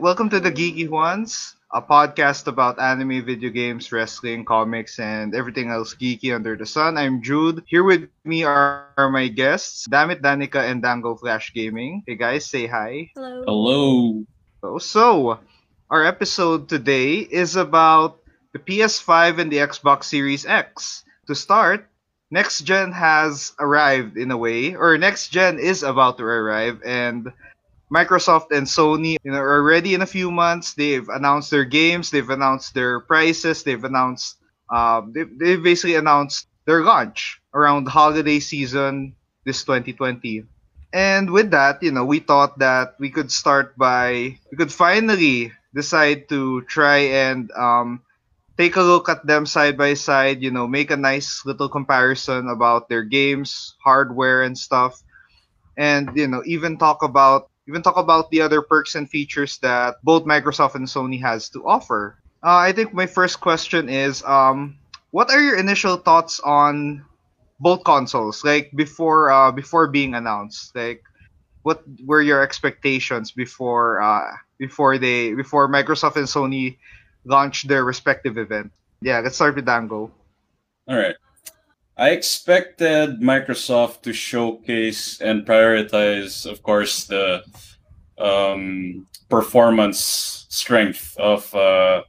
Welcome to the Geeky Juans, a podcast about anime, video games, wrestling, comics, and everything else geeky under the sun. I'm Jude. Here with me are, are my guests, Dammit Danica and Dango Flash Gaming. Hey guys, say hi. Hello. Hello. So, so our episode today is about the PS5 and the Xbox Series X. To start, next gen has arrived in a way, or next gen is about to arrive, and Microsoft and Sony you know, are ready in a few months. They've announced their games, they've announced their prices, they've announced, um, they've, they've basically announced their launch around holiday season this 2020. And with that, you know, we thought that we could start by, we could finally decide to try and um, take a look at them side by side, you know, make a nice little comparison about their games, hardware, and stuff. And, you know, even talk about even talk about the other perks and features that both Microsoft and Sony has to offer. Uh, I think my first question is, um, what are your initial thoughts on both consoles? Like before, uh, before being announced, like what were your expectations before, uh, before they, before Microsoft and Sony launched their respective event? Yeah, let's start with Dango. All right. I expected Microsoft to showcase and prioritize, of course, the um, performance strength of uh,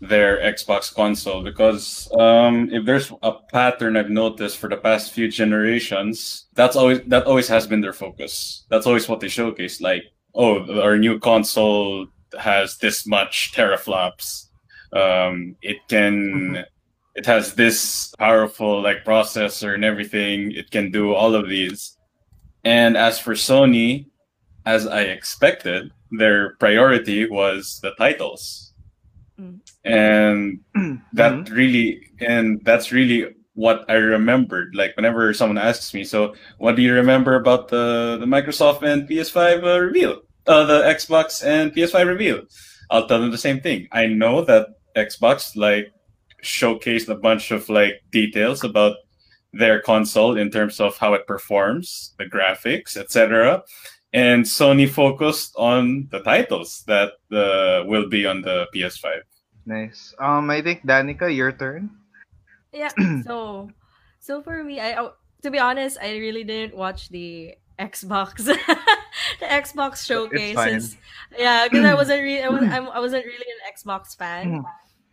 their Xbox console because um, if there's a pattern I've noticed for the past few generations, that's always that always has been their focus. That's always what they showcase. Like, oh, our new console has this much teraflops. Um, it can mm-hmm it has this powerful like processor and everything. It can do all of these. And as for Sony, as I expected, their priority was the titles. Mm. And that mm-hmm. really and that's really what I remembered. Like whenever someone asks me, so what do you remember about the, the Microsoft and PS5 uh, reveal? Uh, the Xbox and PS5 reveal. I'll tell them the same thing. I know that Xbox, like showcased a bunch of like details about their console in terms of how it performs, the graphics, etc. And Sony focused on the titles that uh, will be on the PS5. Nice. Um, I think Danica, your turn. Yeah. so, so for me, I to be honest, I really didn't watch the Xbox, the Xbox showcases. Yeah, because I wasn't really, I, was, I wasn't really an Xbox fan.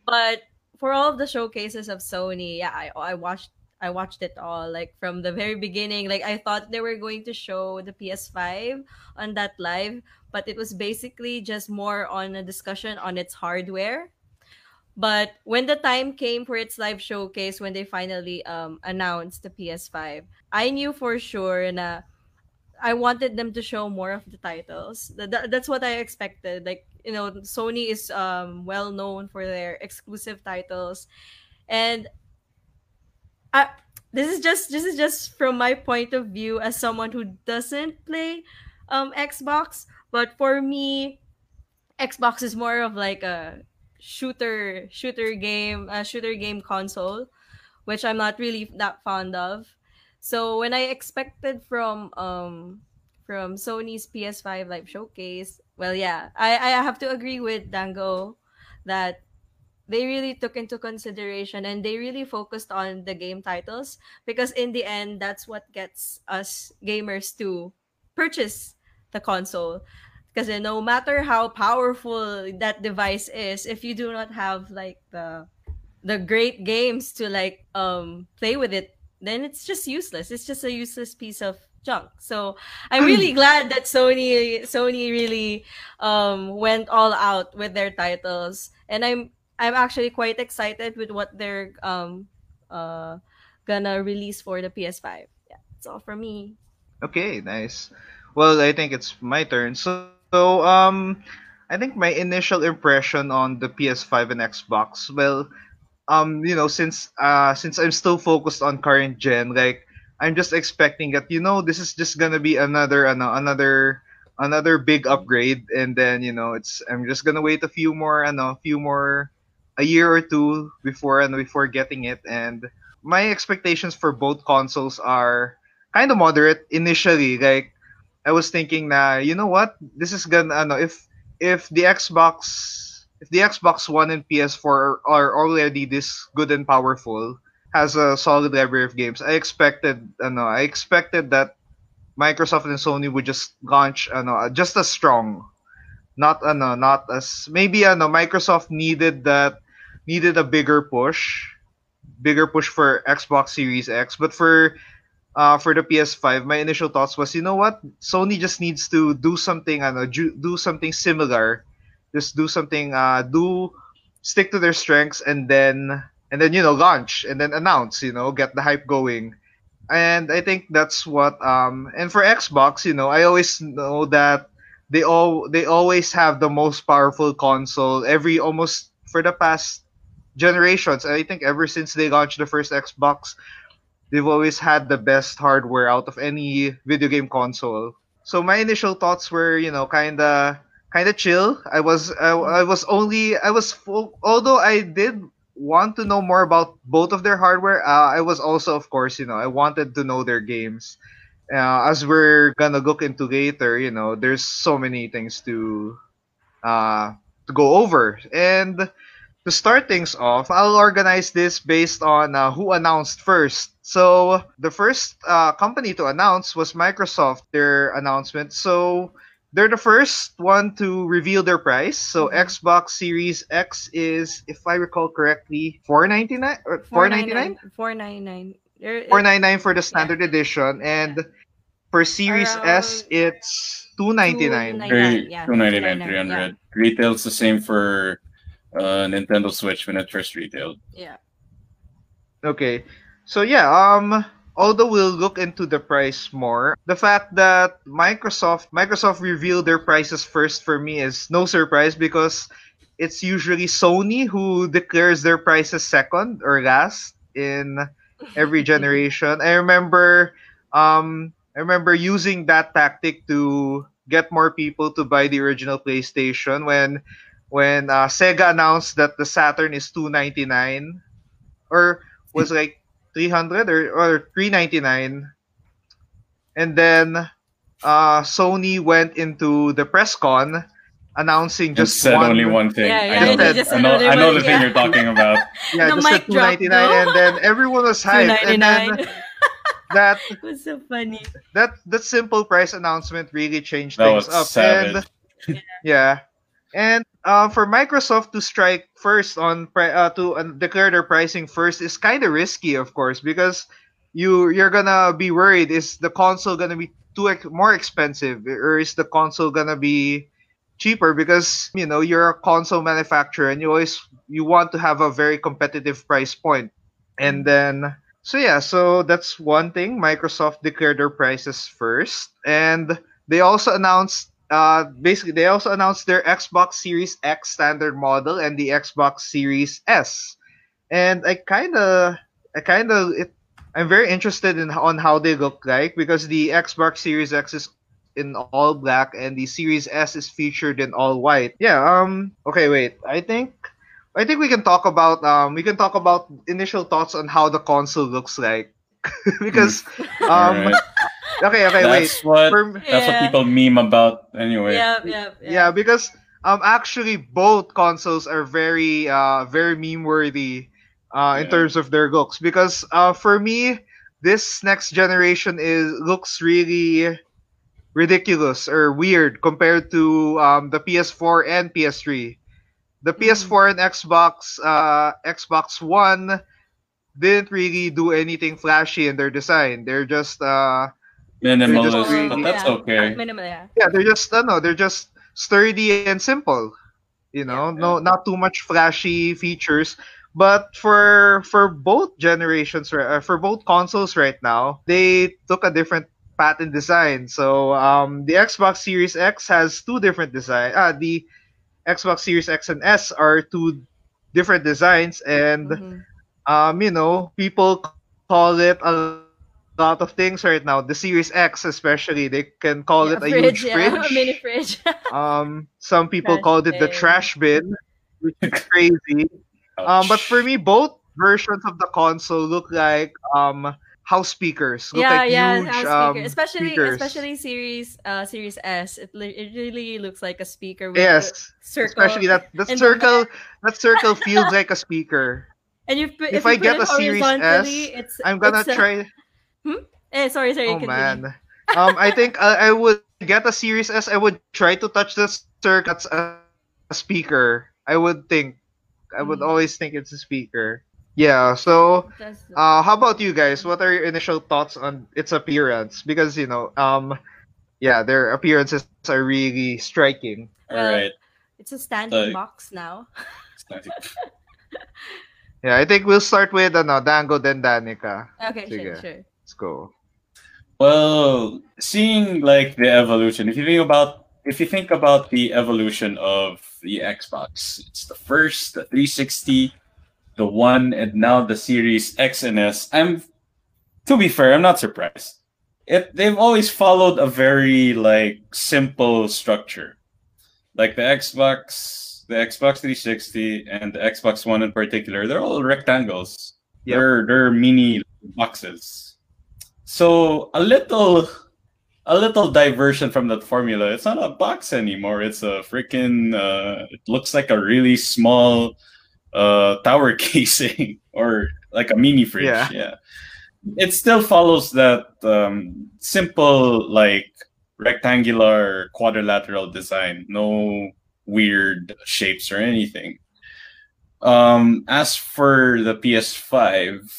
But for all of the showcases of Sony, yeah, I I watched I watched it all like from the very beginning. Like I thought they were going to show the PS5 on that live, but it was basically just more on a discussion on its hardware. But when the time came for its live showcase, when they finally um, announced the PS5, I knew for sure na I wanted them to show more of the titles. That, that's what I expected. Like you know, Sony is um, well known for their exclusive titles, and I, this is just this is just from my point of view as someone who doesn't play um, Xbox. But for me, Xbox is more of like a shooter shooter game a shooter game console, which I'm not really that fond of. So when I expected from um from Sony's PS5 Live Showcase, well, yeah, I I have to agree with Dango that they really took into consideration and they really focused on the game titles because in the end that's what gets us gamers to purchase the console because no matter how powerful that device is if you do not have like the the great games to like um play with it then it's just useless. It's just a useless piece of junk. So I'm really glad that Sony Sony really um, went all out with their titles, and I'm I'm actually quite excited with what they're um, uh, gonna release for the PS5. Yeah, that's all for me. Okay, nice. Well, I think it's my turn. So, so um, I think my initial impression on the PS5 and Xbox, well, um you know since uh since I'm still focused on current gen like I'm just expecting that you know this is just gonna be another ano, another another big upgrade. And then you know it's I'm just gonna wait a few more ano, a few more a year or two before and before getting it. And my expectations for both consoles are kind of moderate initially. Like I was thinking na you know what? This is gonna ano, if if the Xbox if the Xbox One and PS4 are, are already this good and powerful, has a solid library of games, I expected ano, I expected that Microsoft and Sony would just launch ano, just as strong. Not ano, not as maybe ano, Microsoft needed that needed a bigger push, bigger push for Xbox Series X, but for uh, for the PS5, my initial thoughts was, you know what, Sony just needs to do something, ano, do something similar, just do something, uh, do stick to their strengths, and then and then you know launch and then announce, you know, get the hype going, and I think that's what um and for Xbox, you know, I always know that they all they always have the most powerful console every almost for the past generations. I think ever since they launched the first Xbox, they've always had the best hardware out of any video game console. So my initial thoughts were, you know, kind of kind of chill. I was I, I was only I was full, although I did want to know more about both of their hardware. Uh, I was also, of course, you know, I wanted to know their games. Uh, as we're gonna look into later, you know, there's so many things to uh, to go over, and to start things off, I'll organize this based on uh, who announced first. So the first uh, company to announce was Microsoft, their announcement. So they're the first one to reveal their price. So mm-hmm. Xbox Series X is, if I recall correctly, four ninety nine or four ninety nine. Four ninety nine. Four ninety nine for the standard yeah. edition, and for Series Around S, it's two ninety nine. Two ninety nine, three hundred. Retail's the same for uh, Nintendo Switch when it first retailed. Yeah. Okay. So yeah, um although we'll look into the price more, the fact that Microsoft Microsoft revealed their prices first for me is no surprise because it's usually Sony who declares their prices second or last in every generation. I remember um I remember using that tactic to get more people to buy the original PlayStation when when uh, Sega announced that the Saturn is 299 or was like 300 or, or 399 and then uh, Sony went into the press con announcing just said one, only one thing. Yeah, yeah, I, said, I know, I know the thing you're talking about. Yeah, the just said 299 and then everyone was hyped. And then that was so funny. That that simple price announcement really changed that things up. Savage. And yeah. And uh, for Microsoft to strike first on uh, to uh, declare their pricing first is kind of risky, of course, because you you're gonna be worried is the console gonna be too ex- more expensive or is the console gonna be cheaper? Because you know you're a console manufacturer and you always you want to have a very competitive price point. And then so yeah so that's one thing. Microsoft declared their prices first and they also announced uh, basically they also announced their Xbox Series X standard model and the Xbox Series S. And I kind of I kind of I'm very interested in on how they look like because the Xbox Series X is in all black and the Series S is featured in all white. Yeah, um okay, wait. I think I think we can talk about um we can talk about initial thoughts on how the console looks like because um right. Okay, okay, that's wait. What, For, that's yeah. what people meme about anyway. Yeah, yeah, yeah. Yeah, because um actually both consoles are very uh very meme worthy uh in yeah. terms of their looks because uh for me this next generation is looks really ridiculous or weird compared to um the PS4 and PS3. The mm-hmm. PS4 and Xbox uh Xbox One didn't really do anything flashy in their design. They're just uh Minimalist, really, but that's yeah. okay. Minimal, yeah. Yeah, they're just uh, no, they're just sturdy and simple. You know, yeah. no, not too much flashy features. But for for both generations, uh, for both consoles right now, they took a different path in design. So um, the Xbox Series X has two different design. Uh, the Xbox Series X and S are two different designs, and mm-hmm. Um, you know, people call it a lot of things right now. The Series X, especially, they can call yeah, it a fridge, huge yeah. fridge. A mini fridge. um, some people trash called it the trash bin, which is crazy. um, but for me, both versions of the console look like um house speakers. Look yeah, like yeah, huge, house um. Especially, speakers. especially series, uh, series S. It, it really looks like a speaker. With yes, circle. Especially that the circle. that circle feels like a speaker. And you, if, if I get a series S, it's, I'm gonna it's try. A... Hmm? Eh, sorry, sorry. Oh man. um, I think uh, I would get a series S. I would try to touch the circle. That's a, a speaker. I would think. I would mm. always think it's a speaker. Yeah. So, uh, how about you guys? What are your initial thoughts on its appearance? Because you know, um, yeah, their appearances are really striking. All right. well. It's a standing box now. yeah, I think we'll start with ano, Dango then Danica. Okay, Sige. sure, sure. Let's go. Well, seeing like the evolution, if you think about if you think about the evolution of the Xbox, it's the first, the 360, the one and now the Series X and S, I'm to be fair, I'm not surprised. It they've always followed a very like simple structure. Like the Xbox, the Xbox 360 and the Xbox One in particular, they're all rectangles. Yep. They're they're mini boxes. So a little a little diversion from that formula. It's not a box anymore. It's a freaking uh it looks like a really small uh, tower casing or like a mini fridge. Yeah. yeah. It still follows that um, simple, like rectangular quadrilateral design. No weird shapes or anything. Um, as for the PS5,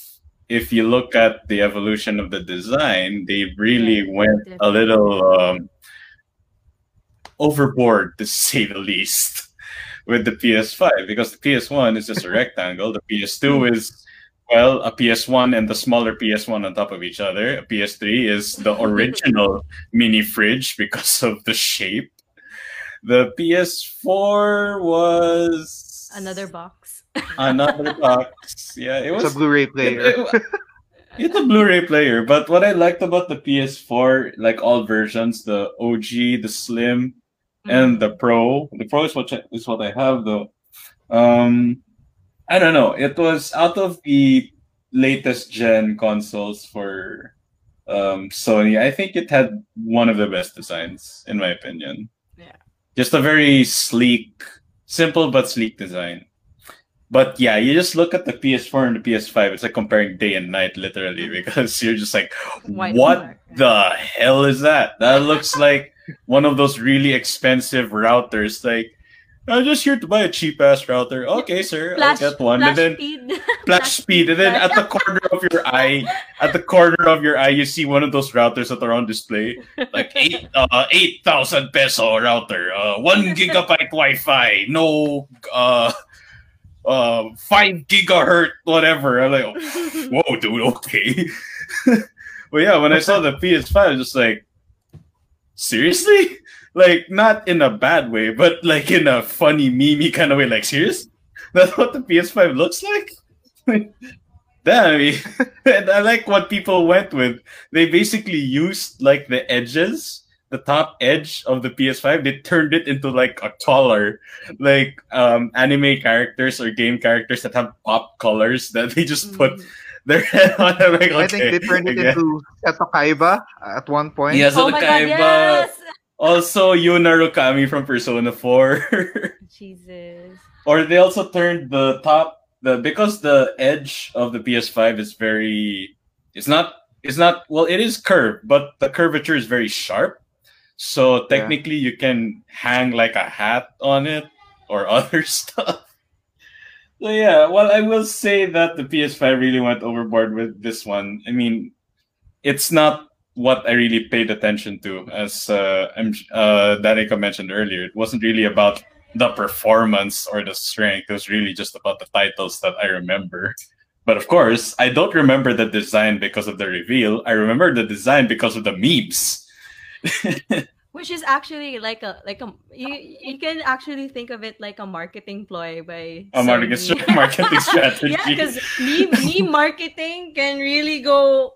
if you look at the evolution of the design, they really went a little um, overboard, to say the least with the PS5 because the PS1 is just a rectangle. The PS2 is well a PS1 and the smaller PS1 on top of each other. A PS3 is the original mini fridge because of the shape. The PS4 was another box. another box. Yeah, it was a Blu-ray player. It, it, it's a Blu-ray player, but what I liked about the PS4, like all versions, the OG, the Slim, and the Pro. The Pro is what is what I have though. Um, I don't know. It was out of the latest gen consoles for um, Sony. I think it had one of the best designs, in my opinion. Yeah. Just a very sleek, simple but sleek design. But yeah, you just look at the PS4 and the PS5. It's like comparing day and night, literally, mm-hmm. because you're just like, White what the hell is that? That looks like one of those really expensive routers. Like, I'm just here to buy a cheap ass router. Okay, sir, flash, I'll get one. and then speed. flash speed, and then at the corner of your eye, at the corner of your eye, you see one of those routers that are on display, like eight uh eight thousand peso router, uh one gigabyte Wi-Fi, no uh uh five gigahertz whatever. I'm like, whoa, dude, okay. but yeah, when I saw the PS5, I was just like, seriously? Like not in a bad way, but like in a funny, memey kind of way. Like serious? That's what the PS5 looks like. Damn, I, mean, I like what people went with. They basically used like the edges, the top edge of the PS5. They turned it into like a taller, like um, anime characters or game characters that have pop colors that they just put mm. their head on. Like, okay, I think they turned it into Seto Kaiba at one point. Yeah, Seto oh Kaiba. God, yes! Also, Yu Narukami from Persona 4. Jesus. Or they also turned the top the because the edge of the PS5 is very it's not it's not well it is curved, but the curvature is very sharp. So technically yeah. you can hang like a hat on it or other stuff. So yeah, well I will say that the PS5 really went overboard with this one. I mean, it's not what I really paid attention to, as uh, uh, Danica mentioned earlier. It wasn't really about the performance or the strength. It was really just about the titles that I remember. But of course, I don't remember the design because of the reveal. I remember the design because of the memes. Which is actually like a like a you you can actually think of it like a marketing ploy by a marketing, marketing strategy. yeah, because meme, meme marketing can really go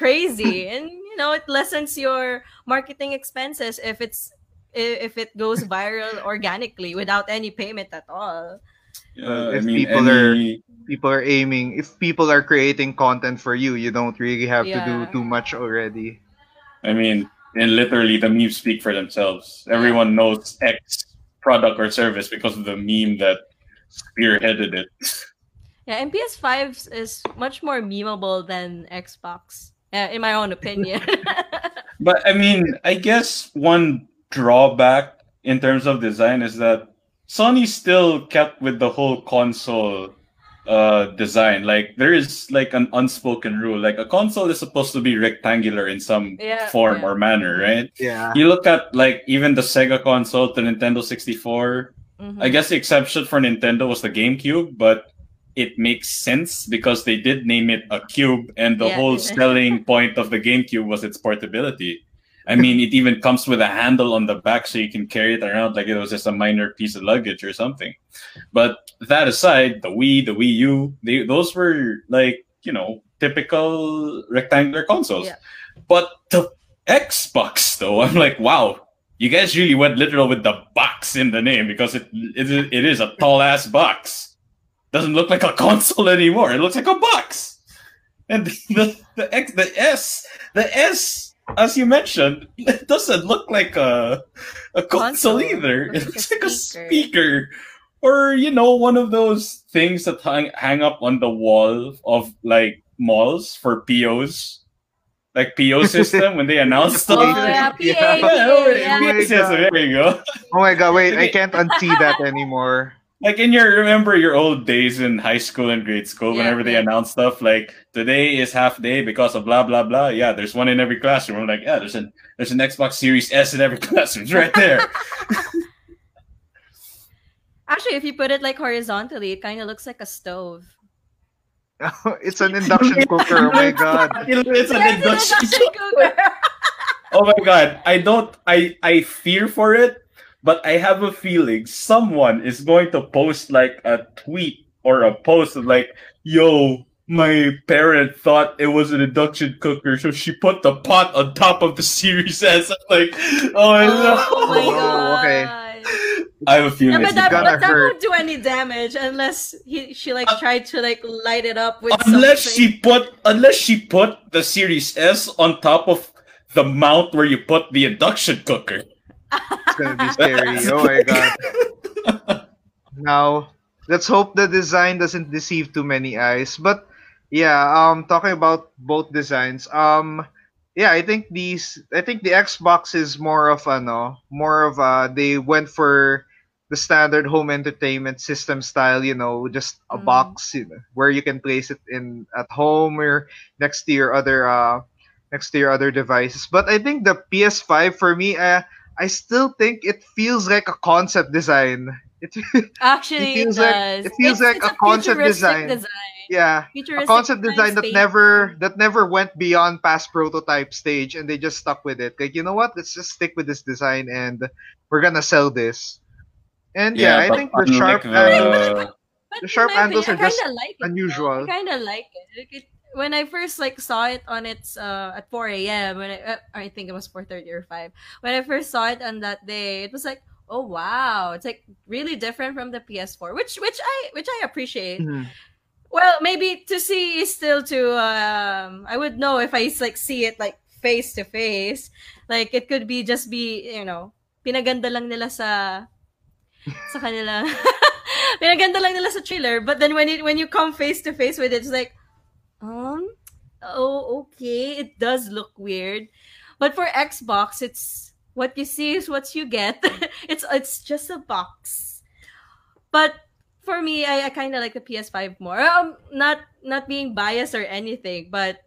crazy and you know it lessens your marketing expenses if it's if it goes viral organically without any payment at all Uh, if I mean, people any... are people are aiming, if people are creating content for you, you don't really have yeah. to do too much already. I mean, and literally the memes speak for themselves. Everyone knows X product or service because of the meme that spearheaded it. Yeah, and PS5 is much more memeable than Xbox, uh, in my own opinion. but I mean, I guess one drawback in terms of design is that Sony still kept with the whole console uh design like there is like an unspoken rule like a console is supposed to be rectangular in some yeah, form yeah. or manner right yeah you look at like even the sega console the nintendo 64 mm-hmm. i guess the exception for nintendo was the gamecube but it makes sense because they did name it a cube and the yeah. whole selling point of the gamecube was its portability I mean, it even comes with a handle on the back so you can carry it around like it was just a minor piece of luggage or something. But that aside, the Wii, the Wii U, they, those were like, you know, typical rectangular consoles. Yeah. But the Xbox, though, I'm like, wow, you guys really went literal with the box in the name because it it, it is a tall ass box. Doesn't look like a console anymore. It looks like a box. And the the X the S the S as you mentioned, it doesn't look like a a console, console. either. It looks like a speaker. Or, you know, one of those things that hang, hang up on the wall of like malls for POs. Like PO system when they announce stuff. Oh, yeah, PA, yeah. yeah. yeah. Yes, there you go. Oh my god, wait, I can't unsee that anymore like in your remember your old days in high school and grade school yeah, whenever they announce stuff like today is half day because of blah blah blah. Yeah there's one in every classroom. I'm like yeah there's an there's an xbox series s in every classroom. It's right there. Actually if you put it like horizontally it kind of looks like a stove. It's an induction cooker oh my god. It's an induction, cooker. Oh my god i don't i i fear for it but I have a feeling someone is going to post like a tweet or a post of like, yo, my parent thought it was an induction cooker, so she put the pot on top of the Series S. I'm like, oh, oh, oh my god. okay. I have a feeling yeah, but that, but that won't do any damage unless he she like uh, tried to like light it up with unless something. she put unless she put the Series S on top of the mount where you put the induction cooker. It's gonna be scary. oh my god. now, let's hope the design doesn't deceive too many eyes. But yeah, um, talking about both designs, um, yeah, I think these, I think the Xbox is more of a no, more of a they went for the standard home entertainment system style, you know, just a mm. box you know, where you can place it in at home or next to your other uh next to your other devices. But I think the PS5 for me, uh, I still think it feels like a concept design. It actually it feels it like it feels it's, like it's a, a concept design. design. Yeah, a concept design that never that never went beyond past prototype stage, and they just stuck with it. Like you know what? Let's just stick with this design, and we're gonna sell this. And yeah, yeah I think the sharp uh, the... handles, the sharp handles are just like it, unusual. I kind of like it. When I first like saw it on its uh at 4 a.m. when I uh, I think it was 4:30 or 5. When I first saw it on that day, it was like, oh wow, it's like really different from the PS4, which which I which I appreciate. Mm-hmm. Well, maybe to see is still to um I would know if I like see it like face to face. Like it could be just be, you know, pinaganda lang nila sa sa kanila. pinaganda lang nila sa trailer, but then when it when you come face to face with it, it's like um, oh, okay. It does look weird. But for Xbox, it's what you see is what you get. it's it's just a box. But for me, I, I kind of like the PS5 more. Um, not not being biased or anything, but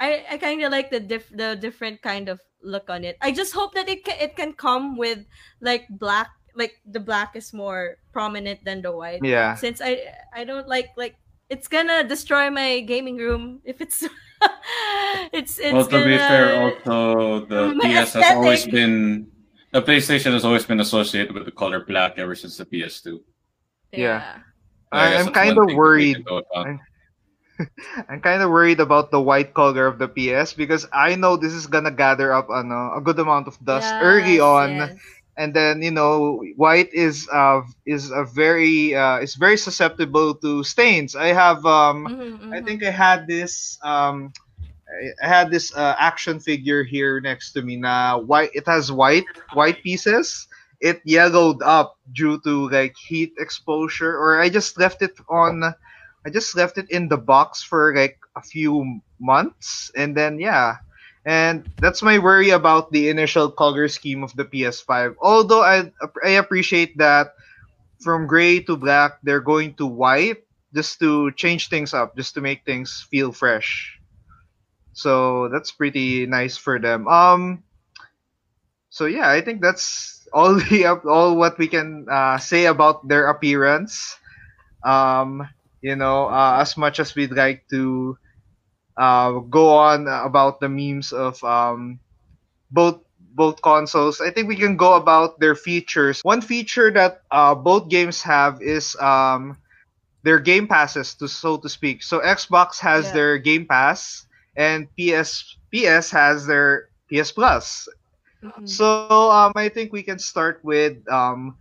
I, I kind of like the diff, the different kind of look on it. I just hope that it can, it can come with like black like the black is more prominent than the white. Yeah. Since I I don't like like it's gonna destroy my gaming room if it's it's it's well to gonna... be fair also the ps has always been the playstation has always been associated with the color black ever since the ps2 yeah, yeah. I, i'm kind of worried. I'm, I'm kind of worried about the white color of the PS because I know this is gonna gather up ano, a good amount of dust yes, early on, yes. And then you know white is uh is a very uh is very susceptible to stains. I have um mm-hmm, mm-hmm. i think i had this um I had this uh, action figure here next to me na white it has white white pieces. It yellowed up due to like heat exposure or I just left it on I just left it in the box for like a few months. And then yeah and that's my worry about the initial color scheme of the PS5. Although I I appreciate that from gray to black they're going to white just to change things up, just to make things feel fresh. So that's pretty nice for them. Um so yeah, I think that's all the all what we can uh, say about their appearance. Um, you know, uh, as much as we'd like to uh, go on about the memes of um, both both consoles. I think we can go about their features. One feature that uh, both games have is um, their game passes, to so to speak. So Xbox has yeah. their Game Pass, and PS PS has their PS Plus. Mm-hmm. So um, I think we can start with um,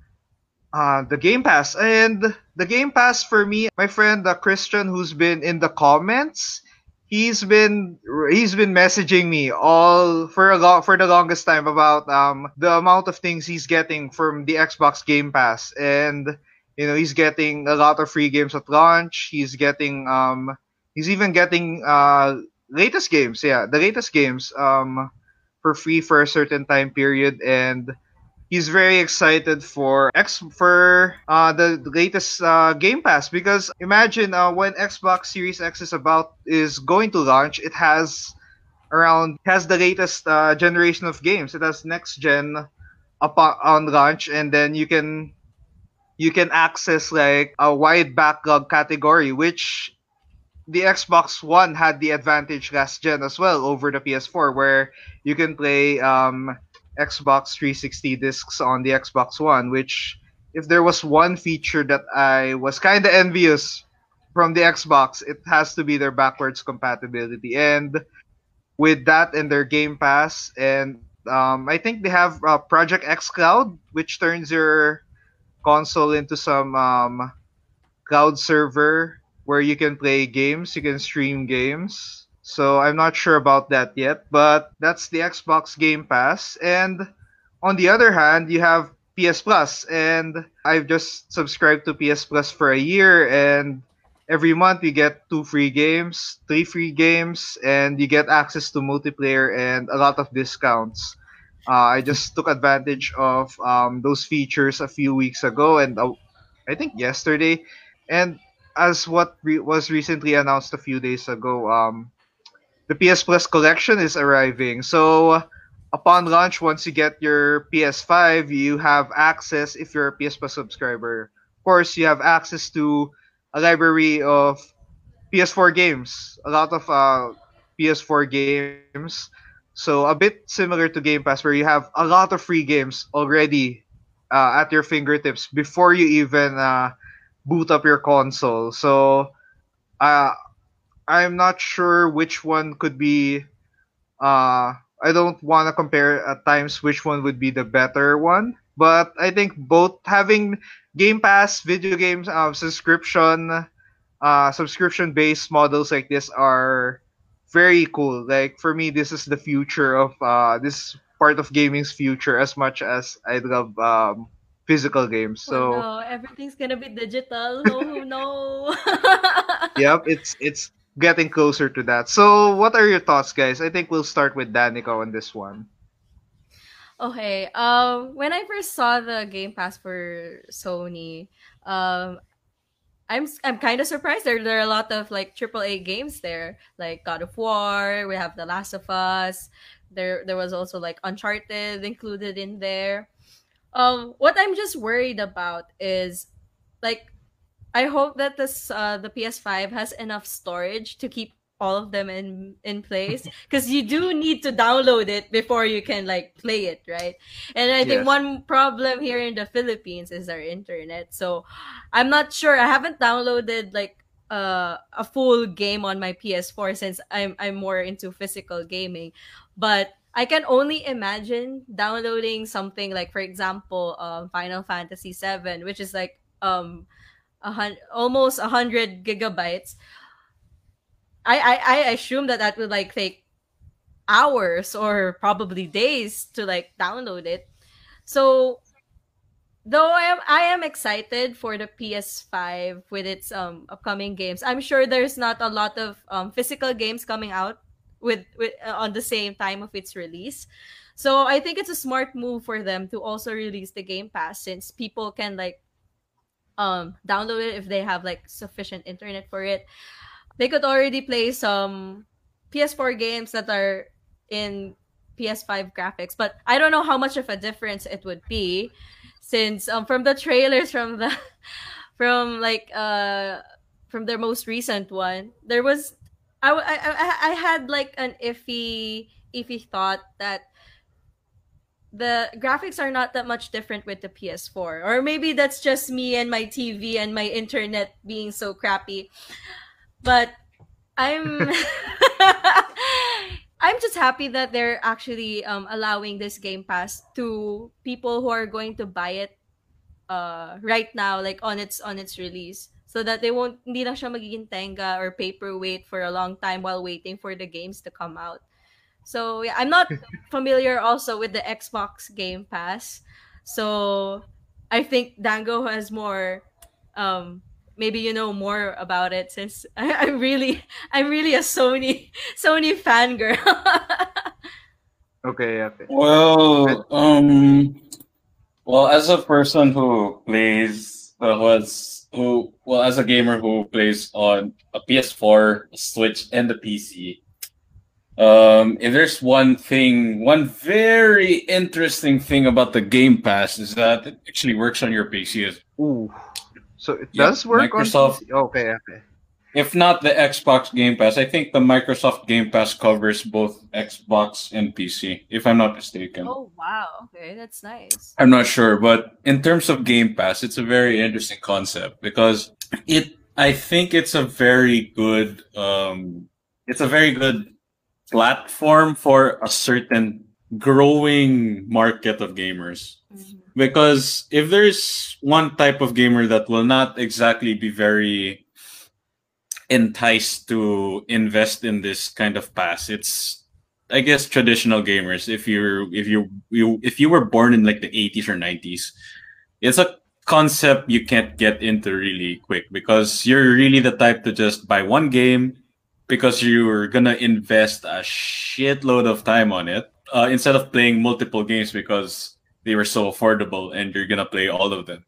uh, the Game Pass, and the Game Pass for me, my friend uh, Christian, who's been in the comments, he's been he's been messaging me all for a lot for the longest time about um the amount of things he's getting from the Xbox Game Pass. And you know he's getting a lot of free games at launch. He's getting um he's even getting uh latest games. Yeah the latest games um for free for a certain time period. And he's very excited for X for uh, the latest uh, Game Pass because imagine uh, when Xbox Series X is about is going to launch, it has around has the latest uh, generation of games. It has next gen upon on launch, and then you can you can access like a wide backlog category, which the Xbox One had the advantage last gen as well over the PS4, where you can play um, Xbox 360 discs on the Xbox One, which if there was one feature that I was kind of envious from the Xbox, it has to be their backwards compatibility. And with that and their Game Pass, and um, I think they have uh, Project xCloud, which turns your console into some um, cloud server where you can play games, you can stream games. So I'm not sure about that yet, but that's the Xbox Game Pass. And on the other hand, you have PS Plus, and I've just subscribed to PS Plus for a year, and every month you get two free games, three free games, and you get access to multiplayer and a lot of discounts. Uh, I just took advantage of um, those features a few weeks ago, and uh, I think yesterday. And as what re- was recently announced a few days ago, um, the PS Plus collection is arriving. So upon launch, once you get your PS5, you have access if you're a PS Plus subscriber. Of course, you have access to a library of PS4 games, a lot of uh, PS4 games. So a bit similar to Game Pass, where you have a lot of free games already uh, at your fingertips before you even uh, boot up your console. So uh, I'm not sure which one could be. Uh, I don't want to compare at times which one would be the better one, but I think both having Game Pass video games uh, subscription, uh, subscription based models like this are very cool. Like for me, this is the future of uh, this part of gaming's future as much as I love um, physical games. So oh, no, everything's gonna be digital. Oh no. yep, it's it's getting closer to that. So, what are your thoughts, guys? I think we'll start with Danica on this one. Okay. Um, when I first saw the Game Pass for Sony, um, I'm I'm kind of surprised. There there are a lot of like AAA games there, like God of War. We have The Last of Us. There there was also like Uncharted included in there. Um, what I'm just worried about is like I hope that this uh, the PS5 has enough storage to keep all of them in in place because you do need to download it before you can like play it right? And i think yes. one problem here in the philippines is our internet. So i'm not sure i haven't downloaded like uh, a full game on my ps4 since i'm i'm more into physical gaming. But I can only imagine downloading something like, for example, um, Final Fantasy VII, which is like um, a hun- almost a hundred gigabytes. I, I I assume that that would like take hours or probably days to like download it. So though I am I am excited for the PS5 with its um upcoming games. I'm sure there's not a lot of um physical games coming out with with uh, on the same time of its release. So I think it's a smart move for them to also release the Game Pass since people can like um download it if they have like sufficient internet for it. They could already play some PS4 games that are in PS5 graphics, but I don't know how much of a difference it would be since um from the trailers from the from like uh from their most recent one, there was I, I, I had like an iffy iffy thought that the graphics are not that much different with the PS4 or maybe that's just me and my TV and my internet being so crappy. But I'm I'm just happy that they're actually um, allowing this Game Pass to people who are going to buy it uh, right now, like on its on its release, so that they won't hindi na siya magiging tenga or paperweight for a long time while waiting for the games to come out. So yeah, I'm not familiar also with the Xbox Game Pass, so I think Dango has more um, maybe you know more about it since I, am really I'm really a Sony Sony fangirl. okay, okay. Well, um, well, as a person who plays, uh, was who well, as a gamer who plays on a PS4, a Switch, and the PC. Um, if there's one thing, one very interesting thing about the Game Pass is that it actually works on your PC as Ooh. So it yep, does work Microsoft, on PC? Okay, okay. If not the Xbox Game Pass, I think the Microsoft Game Pass covers both Xbox and PC, if I'm not mistaken. Oh wow, okay, that's nice. I'm not sure, but in terms of Game Pass, it's a very interesting concept because it I think it's a very good um it's a very good platform for a certain growing market of gamers. Mm-hmm. Because if there's one type of gamer that will not exactly be very enticed to invest in this kind of pass, it's I guess traditional gamers. If you're if you you if you were born in like the 80s or 90s, it's a concept you can't get into really quick because you're really the type to just buy one game because you're gonna invest a shitload of time on it uh, instead of playing multiple games because they were so affordable and you're gonna play all of them.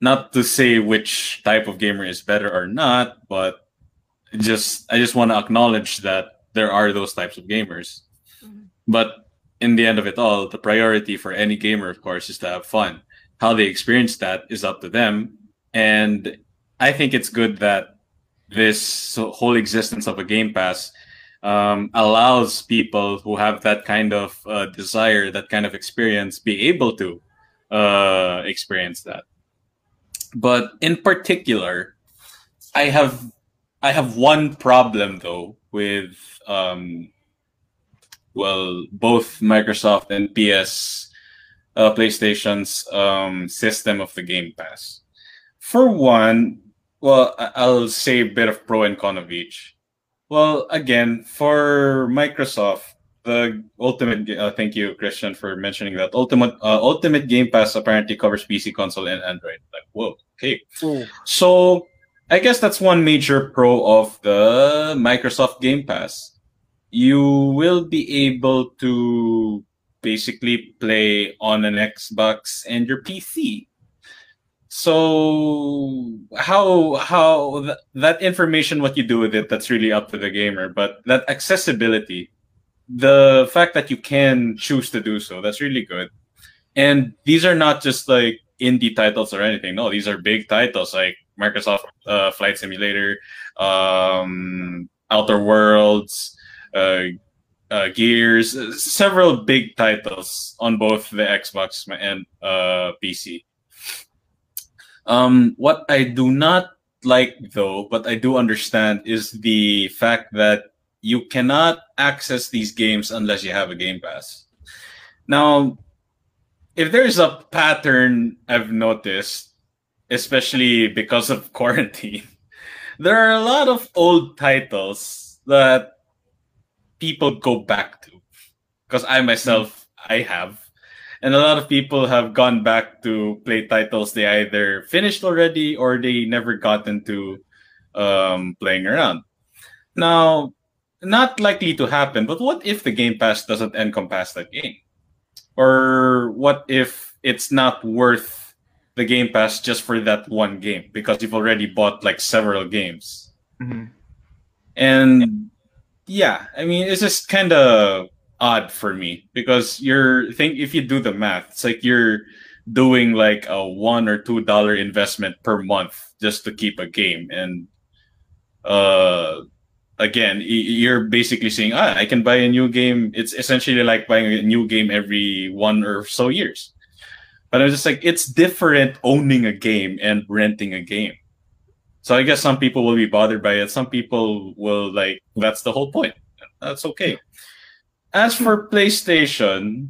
Not to say which type of gamer is better or not, but just I just want to acknowledge that there are those types of gamers. Mm-hmm. But in the end of it all, the priority for any gamer, of course, is to have fun. How they experience that is up to them. And I think it's good that this whole existence of a Game Pass um, allows people who have that kind of uh, desire, that kind of experience, be able to uh, experience that. But in particular, I have I have one problem though with um, well both Microsoft and PS uh, PlayStation's um, system of the Game Pass. For one, well, I'll say a bit of pro and con of each. Well, again, for Microsoft, the ultimate. Uh, thank you, Christian, for mentioning that. Ultimate uh, Ultimate Game Pass apparently covers PC, console, and Android. Like, whoa, okay. Ooh. So, I guess that's one major pro of the Microsoft Game Pass. You will be able to basically play on an Xbox and your PC so how how th- that information what you do with it that's really up to the gamer but that accessibility the fact that you can choose to do so that's really good. And these are not just like indie titles or anything. No these are big titles like microsoft uh, flight simulator um, outer worlds uh, uh, gears several big titles on both the xbox and uh, pc um, what I do not like, though, but I do understand, is the fact that you cannot access these games unless you have a Game Pass. Now, if there's a pattern I've noticed, especially because of quarantine, there are a lot of old titles that people go back to. Because I myself, I have. And a lot of people have gone back to play titles they either finished already or they never got into um, playing around. Now, not likely to happen, but what if the Game Pass doesn't encompass that game? Or what if it's not worth the Game Pass just for that one game because you've already bought like several games? Mm-hmm. And yeah, I mean, it's just kind of odd for me because you're think if you do the math, it's like you're doing like a one or two dollar investment per month just to keep a game. And uh again you're basically saying ah, i can buy a new game. It's essentially like buying a new game every one or so years. But i was just like it's different owning a game and renting a game. So i guess some people will be bothered by it. Some people will like that's the whole point. That's okay as for playstation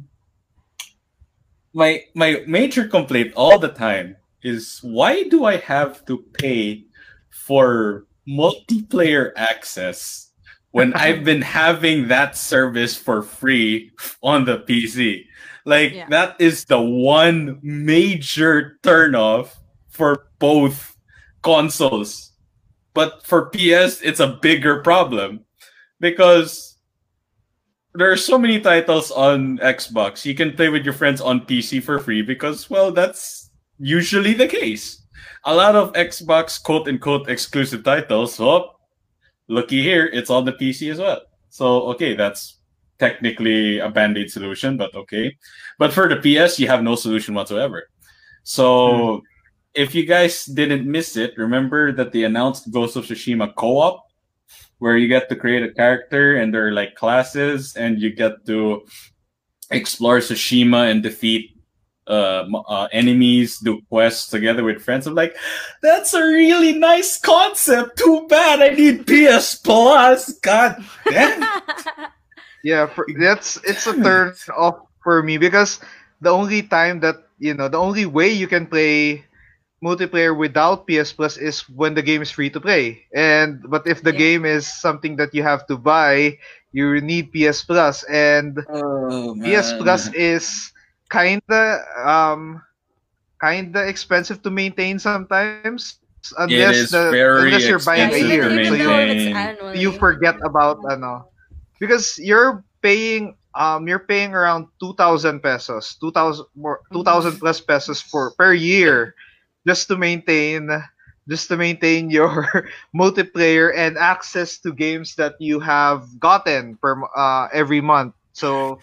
my my major complaint all the time is why do i have to pay for multiplayer access when I've been having that service for free on the PC. Like yeah. that is the one major turnoff for both consoles. But for PS, it's a bigger problem because there are so many titles on Xbox. You can play with your friends on PC for free because, well, that's usually the case a lot of Xbox quote unquote exclusive titles. Oh, looky here, it's on the PC as well. So okay, that's technically a band-aid solution, but okay. But for the PS, you have no solution whatsoever. So hmm. if you guys didn't miss it, remember that they announced Ghost of Tsushima co-op, where you get to create a character and there are like classes, and you get to explore Tsushima and defeat uh, uh, enemies, do quests together with friends. I'm like, that's a really nice concept. Too bad I need PS Plus. God damn. yeah, for, that's it's a turn off for me because the only time that you know the only way you can play multiplayer without PS Plus is when the game is free to play. And but if the yeah. game is something that you have to buy, you need PS plus. Plus and oh, PS Plus is kinda um kinda expensive to maintain sometimes unless the unless you're buying a year so you you forget about ano because you're paying um you're paying around 2000 pesos 2000 more 2000 plus pesos for per year just to maintain just to maintain your multiplayer and access to games that you have gotten per uh, every month so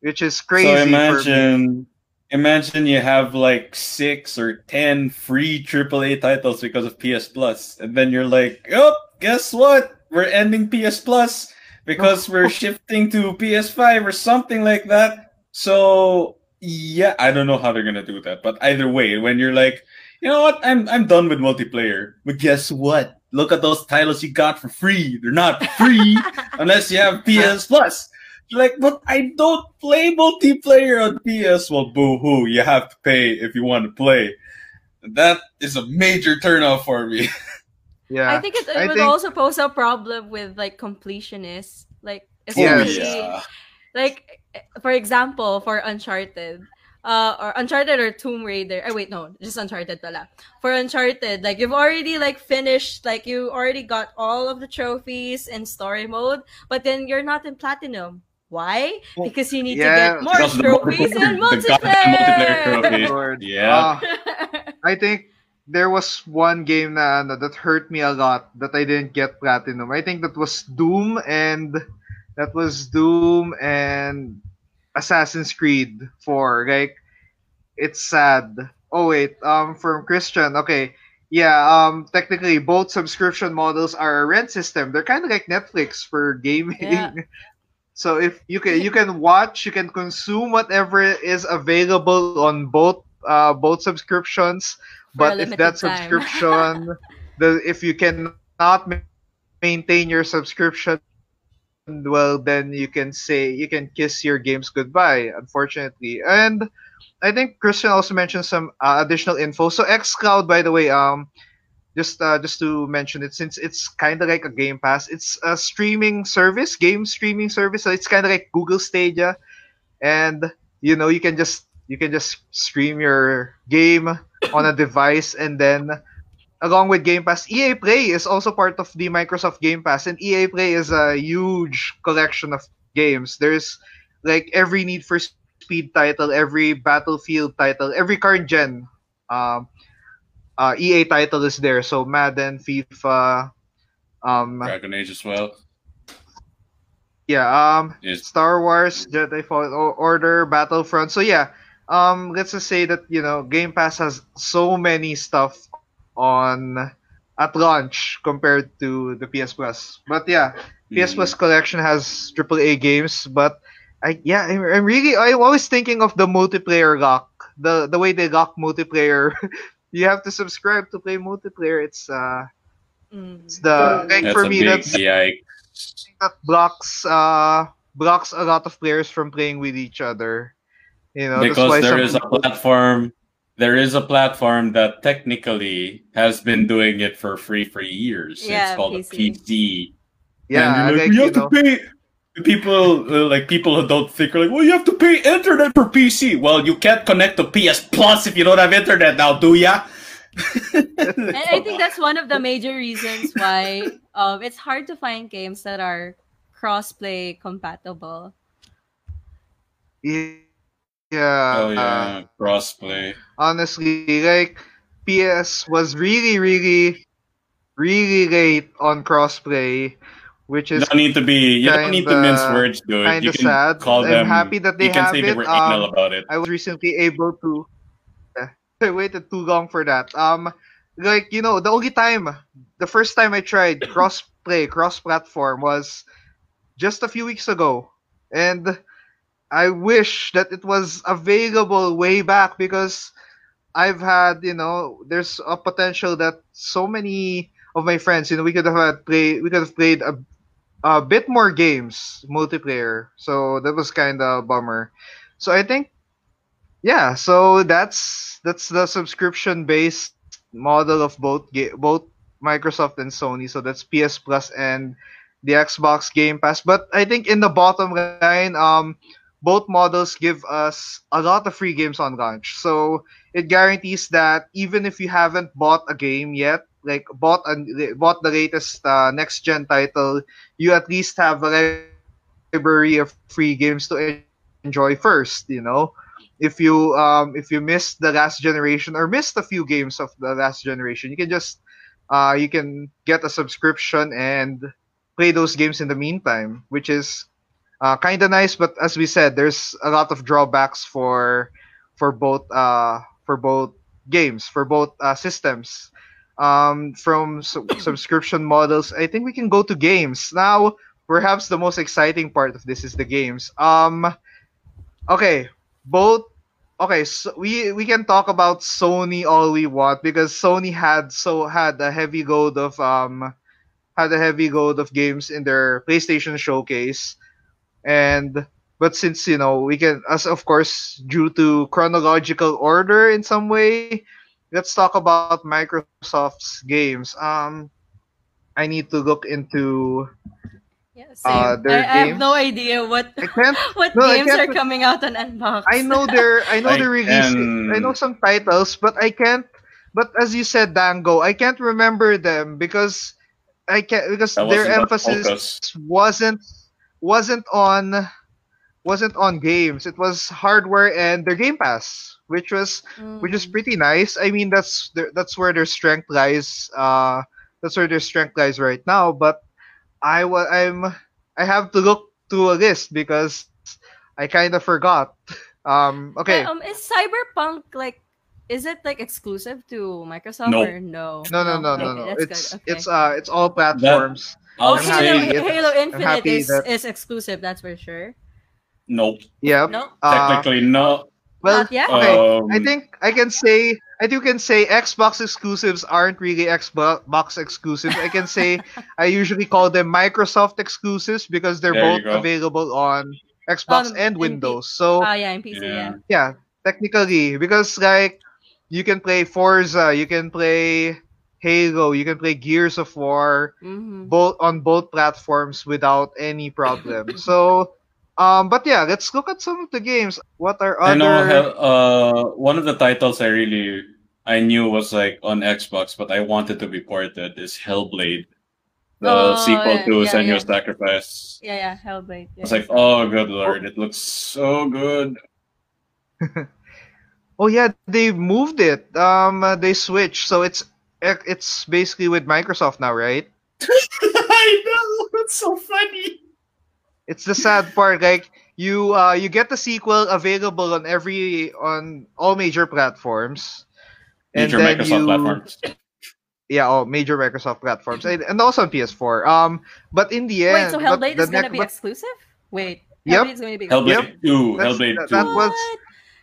which is crazy. So imagine, imagine you have like six or ten free AAA titles because of PS Plus, and then you're like, oh, guess what? We're ending PS Plus because we're shifting to PS5 or something like that. So yeah, I don't know how they're gonna do that, but either way, when you're like, you know what, I'm I'm done with multiplayer. But guess what? Look at those titles you got for free. They're not free unless you have PS Plus like, but I don't play multiplayer on PS. Well, boo hoo, you have to pay if you want to play. That is a major turnoff for me. Yeah, I think it, it I would think... also pose a problem with like completionists, like oh, especially yeah. like for example for Uncharted. Uh, or Uncharted or Tomb Raider. Oh, wait, no, just Uncharted pala. For Uncharted, like you've already like finished, like you already got all of the trophies in story mode, but then you're not in platinum. Why? Because you need yeah, to get more trophies and multiplayer. multiplayer yeah. Uh, I think there was one game na, na, that hurt me a lot that I didn't get platinum. I think that was Doom and that was Doom and Assassin's Creed 4. Like it's sad. Oh wait, um from Christian. Okay. Yeah, um technically both subscription models are a rent system. They're kind of like Netflix for gaming. Yeah. So if you can you can watch, you can consume whatever is available on both uh, both subscriptions. but if that subscription, the if you cannot maintain your subscription well, then you can say you can kiss your games goodbye. Unfortunately, and I think Christian also mentioned some uh, additional info. So XCloud, by the way, um, just uh, just to mention it, since it's kind of like a Game Pass, it's a streaming service, game streaming service. So it's kind of like Google Stadia, and you know you can just you can just stream your game on a device, and then along with Game Pass, EA Play is also part of the Microsoft Game Pass, and EA Play is a huge collection of games. There's like every Need for Speed title, every Battlefield title, every current gen. Um, uh, EA title is there. So Madden, FIFA, um, Dragon Age as well. Yeah, um, yes. Star Wars, Jedi Fallen Order, Battlefront. So yeah, um, let's just say that you know Game Pass has so many stuff on at launch compared to the PS Plus. But yeah, PS mm. Plus collection has AAA games, but I yeah, I'm, I'm really I'm always thinking of the multiplayer lock, the the way they lock multiplayer you have to subscribe to play multiplayer. It's uh, mm. it's the like that's for me that's that blocks uh blocks a lot of players from playing with each other. You know, because there is a platform. There is a platform that technically has been doing it for free for years. Yeah, it's called PC. a PC. Yeah, like, like, you have know, to pay people uh, like people who don't think are like, well, you have to pay internet for PC. Well, you can't connect to PS Plus if you don't have internet now, do ya? and I think that's one of the major reasons why um, it's hard to find games that are cross-play compatible. Yeah. Oh yeah, uh, crossplay. Honestly, like PS was really, really, really late on crossplay which is you don't need to be you don't need to mince words dude you can sad. call them I'm happy that they you can have say it. they were um, about it I was recently able to I waited too long for that um like you know the only time the first time I tried crossplay, cross platform was just a few weeks ago and I wish that it was available way back because I've had you know there's a potential that so many of my friends you know we could have had play we could have played a a bit more games multiplayer. So that was kind of a bummer. So I think yeah, so that's that's the subscription based model of both both Microsoft and Sony. So that's PS Plus and the Xbox Game Pass. But I think in the bottom line, um, both models give us a lot of free games on launch. So it guarantees that even if you haven't bought a game yet, like bought and bought the latest uh, next gen title, you at least have a library of free games to enjoy first. You know, if you um if you missed the last generation or missed a few games of the last generation, you can just uh you can get a subscription and play those games in the meantime, which is uh, kind of nice. But as we said, there's a lot of drawbacks for for both uh for both games for both uh, systems um, from su- subscription models, I think we can go to games. Now, perhaps the most exciting part of this is the games. Um, okay, both. Okay, so we we can talk about Sony all we want because Sony had so had a heavy load of um had a heavy load of games in their PlayStation showcase, and but since you know we can as of course due to chronological order in some way let's talk about Microsoft's games. Um, I need to look into yeah, uh, their I, I have no idea what what no, games are coming out on Xbox. I know they're I know they're releasing. I know some titles, but I can't. But as you said, Dango, I can't remember them because I can't because their emphasis wasn't wasn't on wasn't on games. It was hardware and their Game Pass which was mm. which is pretty nice. I mean, that's that's where their strength lies. Uh, that's where their strength lies right now. But I I'm I have to look through a list because I kind of forgot. Um, okay. Um, is Cyberpunk like? Is it like exclusive to Microsoft no. or no? No, no, no, no, no. no. It's okay. it's uh it's all platforms. That, oh, Halo, Halo Infinite is, that... is exclusive. That's for sure. Nope. Yeah. No. Uh, Technically, no. Well, Not yet? okay. Um, I think I can say I do can say Xbox exclusives aren't really Xbox exclusives. I can say I usually call them Microsoft exclusives because they're There both available on Xbox Um, and and P- Windows. So Ah, yeah, in PC, Yeah. yeah. yeah, technically because like you can play Forza, you can play Halo, you can play Gears of War hmm both on both platforms without any problem. so um but yeah, let's look at some of the games. What are other? I know uh, one of the titles I really I knew was like on Xbox, but I wanted to be ported is Hellblade, the Oh, sequel yeah, to yeah, Senua's yeah. Sacrifice. Yeah, yeah, Hellblade. Yeah, It's like, oh good lord, it looks so good. Oh yeah, they moved it. Um, uh, they switched, so it's it's basically with Microsoft now, right? I know, it's so funny. It's the sad part. Like you, uh, you get the sequel available on every on all major platforms, Major and then Microsoft you, platforms. yeah, all major Microsoft platforms, and, and also on PS4. Um, but in the end, Wait, so but Hellblade the is gonna be but exclusive? Wait, Yep. Is going to be Hellblade two, That's- Hellblade that- two. that was- What?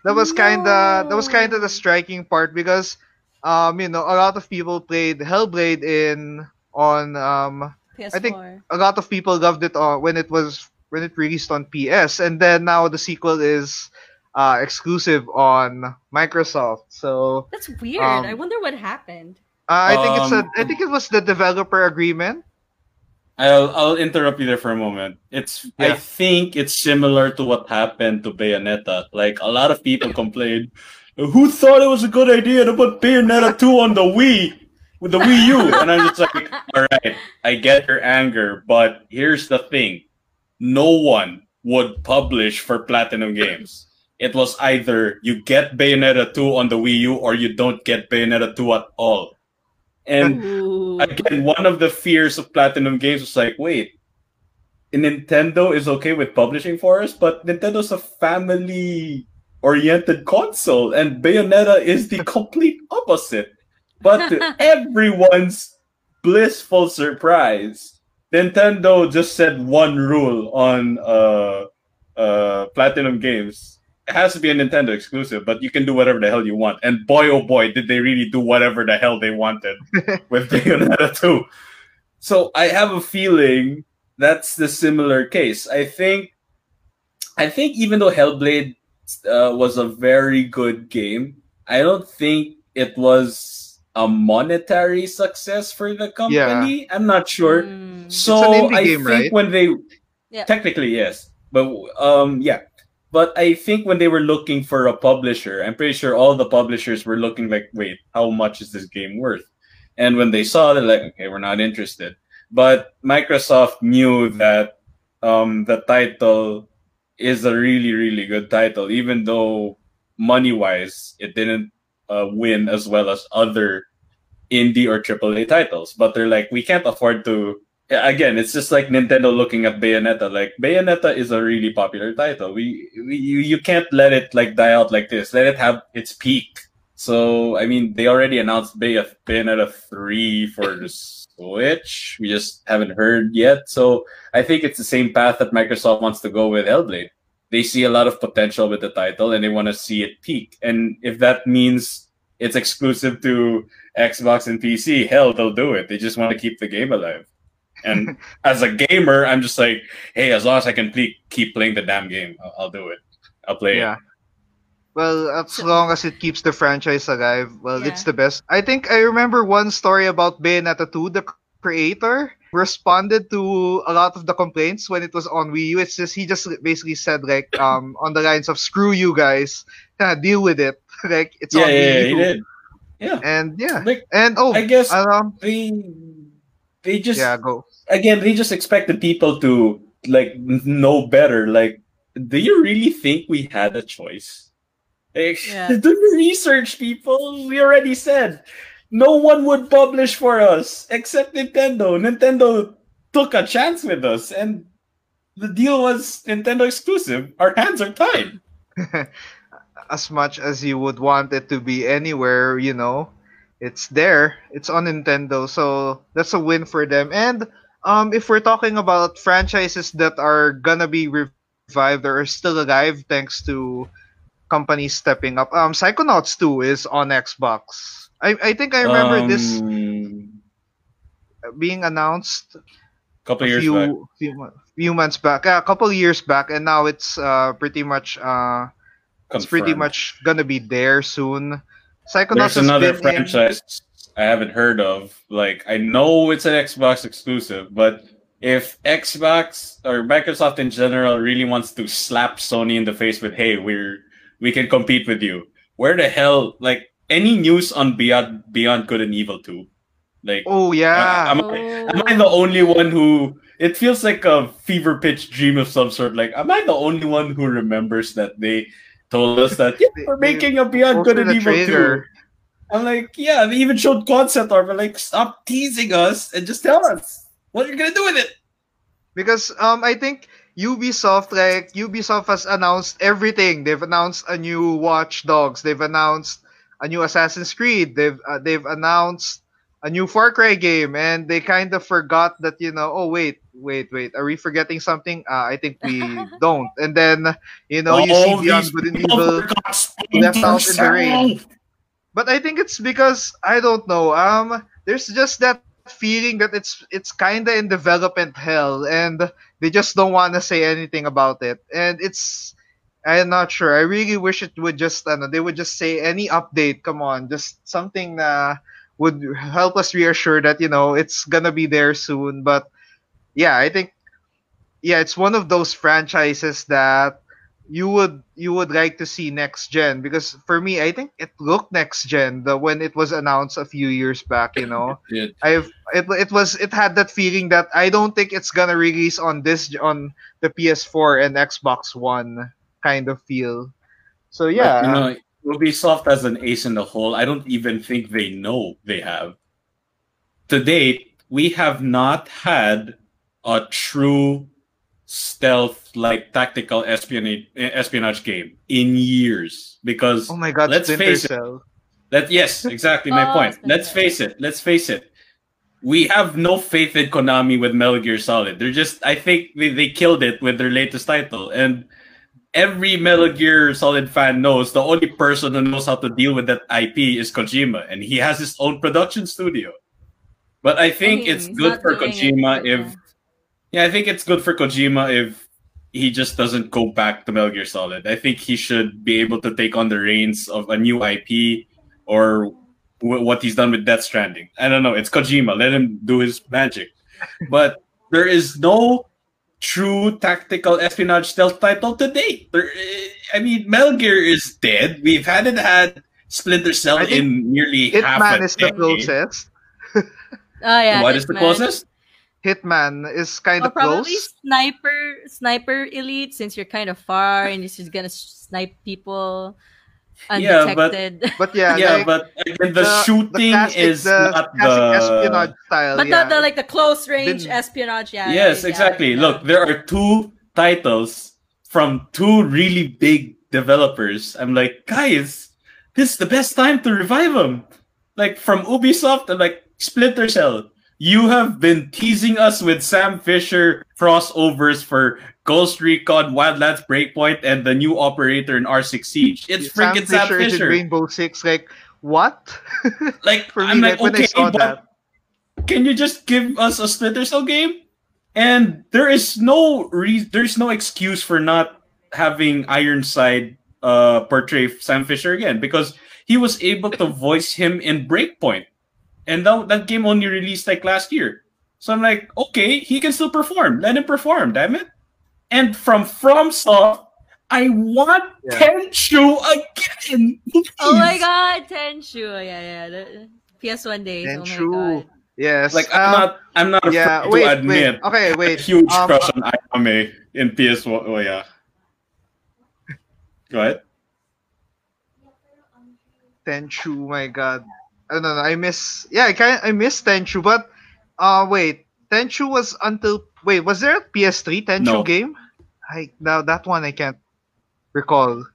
That was kind of that was kind of the striking part because um you know a lot of people played Hellblade in on um PS4. I think- a lot of people loved it uh, when it was when it released on PS, and then now the sequel is uh, exclusive on Microsoft. So That's weird. um, I wonder what happened. uh, I think it's a Um, I think it was the developer agreement. I'll I'll interrupt you there for a moment. It's I think it's similar to what happened to Bayonetta. Like a lot of people complained, who thought it was a good idea to put Bayonetta 2 on the Wii with the Wii U? And I'm just like, all right, I get your anger, but here's the thing. No one would publish for Platinum Games. It was either you get Bayonetta 2 on the Wii U or you don't get Bayonetta 2 at all. And Ooh. again, one of the fears of Platinum Games was like, wait, Nintendo is okay with publishing for us, but Nintendo's a family oriented console, and Bayonetta is the complete opposite. But to everyone's blissful surprise, Nintendo just said one rule on uh, uh, Platinum Games. It has to be a Nintendo exclusive, but you can do whatever the hell you want. And boy, oh boy, did they really do whatever the hell they wanted with Bayonetta 2. So I have a feeling that's the similar case. I think, I think even though Hellblade uh, was a very good game, I don't think it was a monetary success for the company. I'm not sure. Mm. So It's an indie I game, think right? when they Yeah. technically yes, but um yeah, but I think when they were looking for a publisher, I'm pretty sure all the publishers were looking like, wait, how much is this game worth? And when they saw, they're like, okay, we're not interested. But Microsoft knew that um the title is a really really good title, even though money wise it didn't uh, win as well as other indie or AAA titles. But they're like, we can't afford to. Again, it's just like Nintendo looking at Bayonetta. Like Bayonetta is a really popular title. We, we you, you can't let it like die out like this. Let it have its peak. So I mean, they already announced Bay- Bayonetta three for the Switch. We just haven't heard yet. So I think it's the same path that Microsoft wants to go with Hellblade. They see a lot of potential with the title and they want to see it peak. And if that means it's exclusive to Xbox and PC, hell, they'll do it. They just want to keep the game alive. And as a gamer, I'm just like, hey, as long as I can ple- keep playing the damn game, I'll, I'll do it. I'll play Yeah. it. Well, as So- long as it keeps the franchise alive, well, Yeah. it's the best. I think I remember one story about Bayonetta 2. The creator responded to a lot of the complaints when it was on Wii U. It's just he just basically said like um on the lines of "screw you guys," kind of deal with it. like it's Yeah, on yeah, yeah, Wii he U. did. Yeah. And yeah, Like, and oh, I guess um, they they just yeah, go. Again they just expected people to like know better. Like, do you really think we had a choice? Like, Yeah. do the research, people. We already said no one would publish for us except Nintendo. Nintendo took a chance with us, and the deal was Nintendo exclusive. Our hands are tied. as much as you would want it to be anywhere, you know, it's there. It's on Nintendo, so that's a win for them. And um, if we're talking about franchises that are gonna be revived or are still alive thanks to companies stepping up. Um, Psychonauts 2 is on Xbox. I I think I remember Um, this being announced couple a years few, back. few few months back, yeah, a couple years back, and now it's uh pretty much uh it's pretty much gonna be there soon. Psychonauts There's another franchise I haven't heard of. Like I know it's an Xbox exclusive, but if Xbox or Microsoft in general really wants to slap Sony in the face with, "Hey, we're we can compete with you," where the hell? Like any news on Beyond Beyond Good and Evil two? Like, Oh yeah. am, I, am I the only one who? It feels like a fever pitch dream of some sort. Like, am I the only one who remembers that they told us that yeah, we're making a Beyond Good and Evil two? trailer. I'm like, yeah, they even showed concept art, but like, stop teasing us and just tell us what you're gonna do with it. because um I think Ubisoft like Ubisoft has announced everything. They've announced a new Watch Dogs. They've announced a new Assassin's Creed. They've uh, they've announced a new Far Cry game, and they kind of forgot that you know. Oh wait, wait, wait. Are we forgetting something? Uh, I think we don't. And then you know you see All Beyond these Good and Evil forgot left out in the Splinter rain. But I think it's because I don't know. Um, there's just that feeling that it's it's kind of in development hell, and they just don't want to say anything about it. And it's I'm not sure. I really wish it would just ano, they would just say any update. Come on, just something that would help us reassure that you know it's gonna be there soon. But yeah, I think yeah, it's one of those franchises that you would you would like to see next gen because for me I think it looked next gen the when it was announced a few years back you know? It- I've it, it was it had that feeling that I don't think it's gonna release on this on the PS4 and Xbox One kind of feel. So yeah. you know, Ubisoft as an ace in the hole, I don't even think they know they have. To date, we have not had a true stealth like tactical espionage espionage game in years because oh my god let's Splinter face it, Cell That yes, exactly my Oh, point. Splinter Let's face it. Let's face it. We have no faith in Konami with Metal Gear Solid. They're just I think they, they killed it with their latest title. And every Metal Gear Solid fan knows the only person who knows how to deal with that IP is Kojima, and he has his own production studio. But I think mean, it's good for doing it, Kojima if yeah. Yeah, I think it's good for Kojima if he just doesn't go back to Metal Gear Solid. I think he should be able to take on the reins of a new IP or w- what he's done with Death Stranding. I don't know. It's Kojima. Let him do his magic. But there is no true tactical espionage stealth title to date. There, eh, I mean, Metal Gear is dead. We've had it had Splinter Cell in nearly half Hitman a is the decade. closest Oh yeah. What is the Hitman. closest? Hitman is kind Or of probably close sniper sniper elite since you're kind of far and you're just gonna snipe people Yeah, but- but yeah Yeah, like, but again, the, shooting classic, is the not the espionage style But yeah. not the like the close range Been- espionage. Yeah. yes, yeah, exactly. yeah. Look, there are two titles from two really big developers. I'm like, guys, this is the best time to revive them. Like from Ubisoft and like Splinter Cell. You have been teasing us with Sam Fisher crossovers for Ghost Recon, Wildlands Breakpoint, and the new operator in R6 Siege. It's Sam freaking Sam Fisher in Fisher. Rainbow Six like what Like, for me I'm like, like, okay, but that can you just give us a Splinter Cell game? And there is no re- there's no excuse for not having Ironside uh, portray Sam Fisher again because he was able to voice him in Breakpoint, and that that game only released like last year. So I'm like, okay, he can still perform. Let him perform, damn it. And from FromSoft, I want Yeah. Tenchu again. Oh my god, Tenchu. Yeah, yeah. The PS1 days. Tenchu. Oh my god. yes Like I'm um, not I'm not yeah afraid wait to admit wait okay a wait huge um, crush on Ayame in PS1. Oh yeah. Go ahead. Tenchu, my god. I don't know. I miss. Yeah, I kind I miss Tenchu, but uh wait, Tenchu was until wait, was there a PS3 Tenchu No. game? I now that one I can't recall.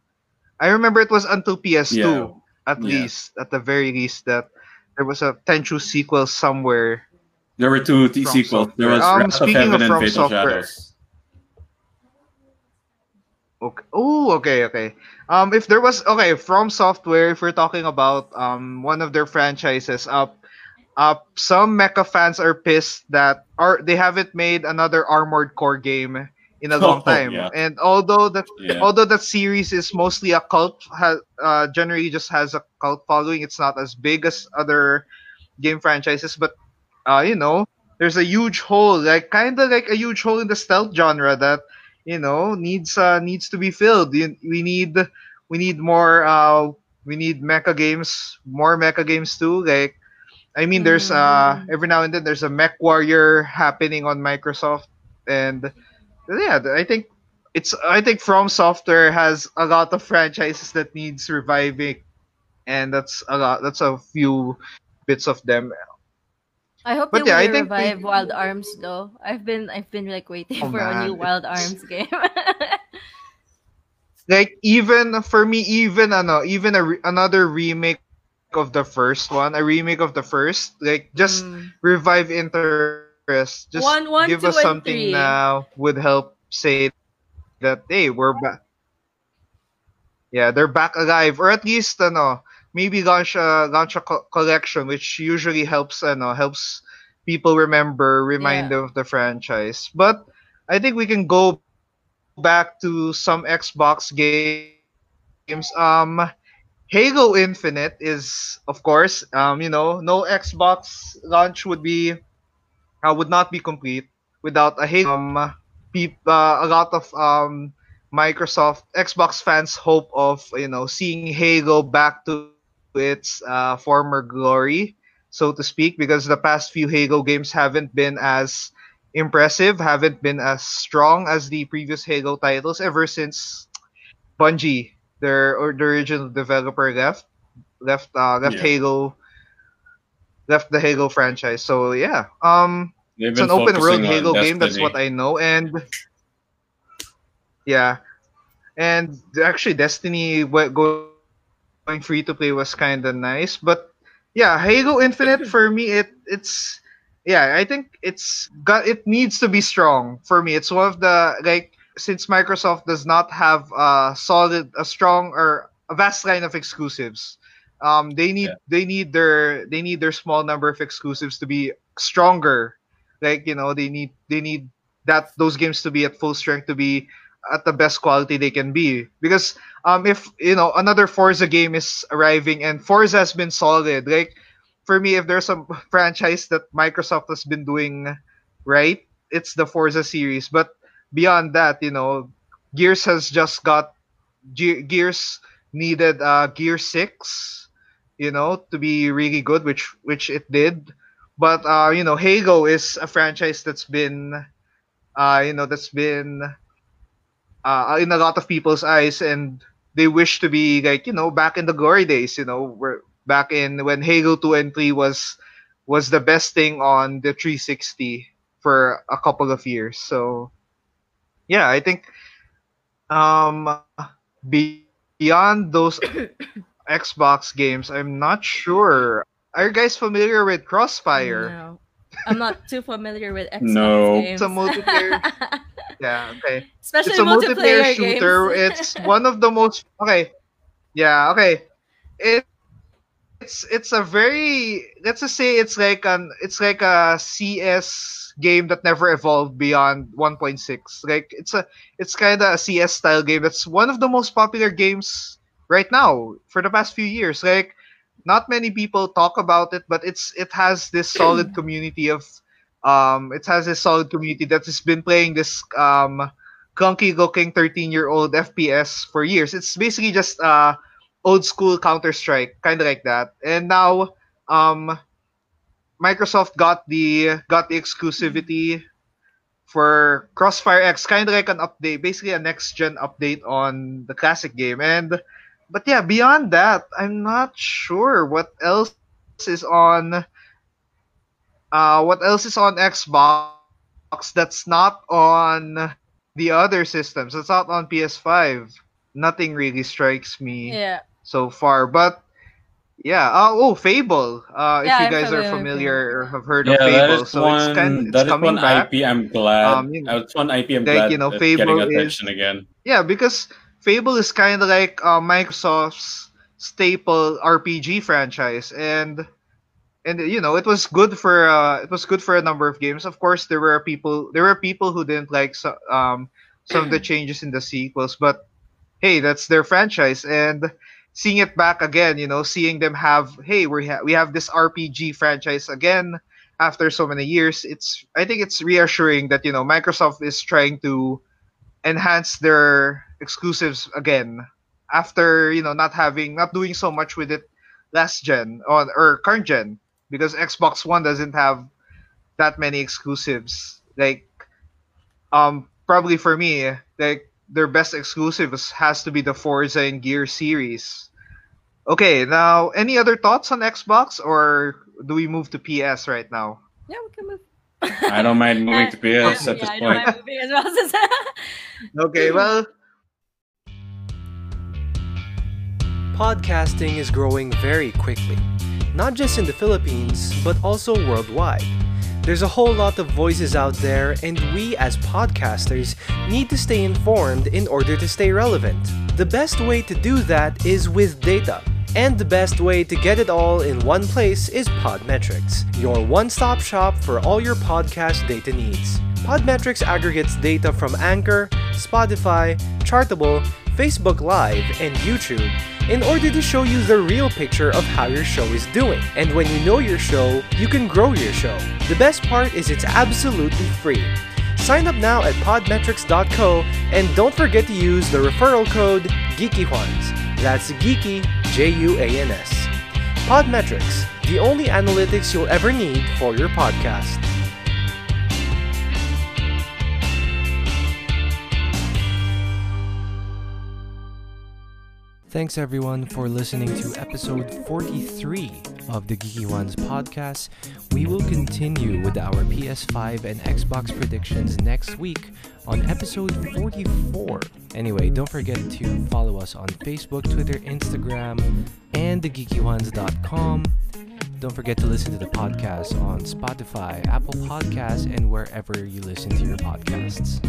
I remember it was until PS2 Yeah. at Yeah. least, at the very least that there was a Tenchu sequel somewhere. There were two t- sequels. There was Um, Wrath of speaking Heaven of and Fatal Software. Shadows. Okay. Oh, okay, okay. Um, if there was okay from software, if we're talking about um one of their franchises, up, uh, uh, some mecha fans are pissed that are they haven't made another Armored Core game in a long oh, time. Yeah. And although that yeah. although that series is mostly a cult, has uh, generally just has a cult following. It's not as big as other game franchises, but uh, you know, there's a huge hole, like kind of like a huge hole in the stealth genre that you know needs uh, needs to be filled. We need we need more uh, we need mecha games, more mecha games too. Like I mean, there's uh mm. every now and then there's a Mech Warrior happening on Microsoft, and yeah, I think it's I think From Software has a lot of franchises that needs reviving, and that's a lot. That's a few bits of them. I hope but they yeah, will revive they... Wild Arms though. I've been I've been like waiting oh, for man. a new Wild Arms game. like even for me, even ano, even a re- another remake of the first one, a remake of the first, like just mm. revive interest. Just one, one, give us something now would help say that hey, we're back. Yeah, they're back alive, or at least ano, maybe launch a launch a co- collection, which usually helps ano, helps people remember, remind yeah. them of the franchise. But I think we can go back to some Xbox games. Um, Halo Infinite is, of course, um, you know, no Xbox launch would be uh, would not be complete without a Halo. Um, pe- uh, a lot of um, Microsoft Xbox fans hope of you know seeing Halo back to its uh, former glory, so to speak, because the past few Halo games haven't been as impressive, haven't been as strong as the previous Halo titles ever since Bungie, their or the original developer, left left uh, left yeah. Halo left the Halo franchise. So yeah, um, it's an open world Halo game. That's what I know, and yeah, and actually Destiny went going free to play was kind of nice. But yeah, Halo Infinite for me it it's yeah, I think it's got it needs to be strong for me. It's one of the like since Microsoft does not have a solid a strong or a vast line of exclusives. Um, they need yeah. they need their they need their small number of exclusives to be stronger. Like you know they need they need that those games to be at full strength to be at the best quality they can be. Because um, if you know another Forza game is arriving and Forza has been solid, like for me, if there's a franchise that Microsoft has been doing right, it's the Forza series. But beyond that, you know, Gears has just got Ge- Gears needed uh, Gear Six, you know, to be really good, which which it did. But uh, you know, Halo is a franchise that's been, uh, you know, that's been uh, in a lot of people's eyes, and they wish to be like you know back in the glory days. You know, where back in when Halo Two and Three was was the best thing on the 360 for a couple of years. So yeah, I think um beyond those Xbox games, I'm not sure. Are you guys familiar with Crossfire? No. I'm not too familiar with Xbox no. games. It's a multiplayer. yeah, okay. Especially it's a multiplayer, multiplayer shooter. it's one of the most okay. Yeah, okay. It it's it's a very let's just say it's like an it's like a CS game that never evolved beyond 1.6. Like it's a it's kind of a CS style game. It's one of the most popular games right now for the past few years. Like not many people talk about it, but it's it has this solid community of um it has a solid community that has been playing this um clunky looking 13 year old FPS for years. It's basically just uh old school Counter Strike, kind of like that. And now um Microsoft got the got the exclusivity for Crossfire X, kind of like an update, basically a next gen update on the classic game. And but yeah, beyond that, I'm not sure what else is on. Uh, what else is on Xbox that's not on the other systems? It's not on PS5. Nothing really strikes me yeah. so far, but Yeah. Uh, oh, Fable. Uh, yeah, if you guys are familiar or have heard yeah, of Fable, so one, it's kind it's that coming is one back. IP I'm glad. Um, you know, it's one IP I'm like, glad you know, Fable getting attention is, again. Yeah, because Fable is kind of like uh, Microsoft's staple RPG franchise, and and you know it was good for uh, it was good for a number of games. Of course, there were people there were people who didn't like so, um, some of the changes in the sequels, but hey, that's their franchise, and seeing it back again, you know, seeing them have, hey, we have we have this RPG franchise again after so many years. It's I think it's reassuring that you know Microsoft is trying to enhance their exclusives again after you know not having not doing so much with it last gen or, or current gen because Xbox One doesn't have that many exclusives. Like, um, probably for me, like their best exclusives has to be the Forza and Gear series. Okay, now any other thoughts on Xbox or do we move to PS right now? Yeah, we can move. I don't mind moving to PS at yeah, this point. okay, well. Podcasting is growing very quickly, not just in the Philippines, but also worldwide. There's a whole lot of voices out there, and we as podcasters need to stay informed in order to stay relevant. The best way to do that is with data. And the best way to get it all in one place is Podmetrics, your one stop shop for all your podcast data needs. Podmetrics aggregates data from Anchor, Spotify, Chartable, Facebook Live, and YouTube in order to show you the real picture of how your show is doing. And when you know your show, you can grow your show. The best part is it's absolutely free. Sign up now at podmetrics.co and don't forget to use the referral code GeekyJuans. That's Geeky, J U A N S. Podmetrics, the only analytics you'll ever need for your podcast. Thanks everyone for listening to episode 43 of the Geeky Juans podcast. We will continue with our PS5 and Xbox predictions next week on episode 44. Anyway, don't forget to follow us on Facebook, Twitter, Instagram, and thegeekyjuans.com. Don't forget to listen to the podcast on Spotify, Apple Podcasts, and wherever you listen to your podcasts.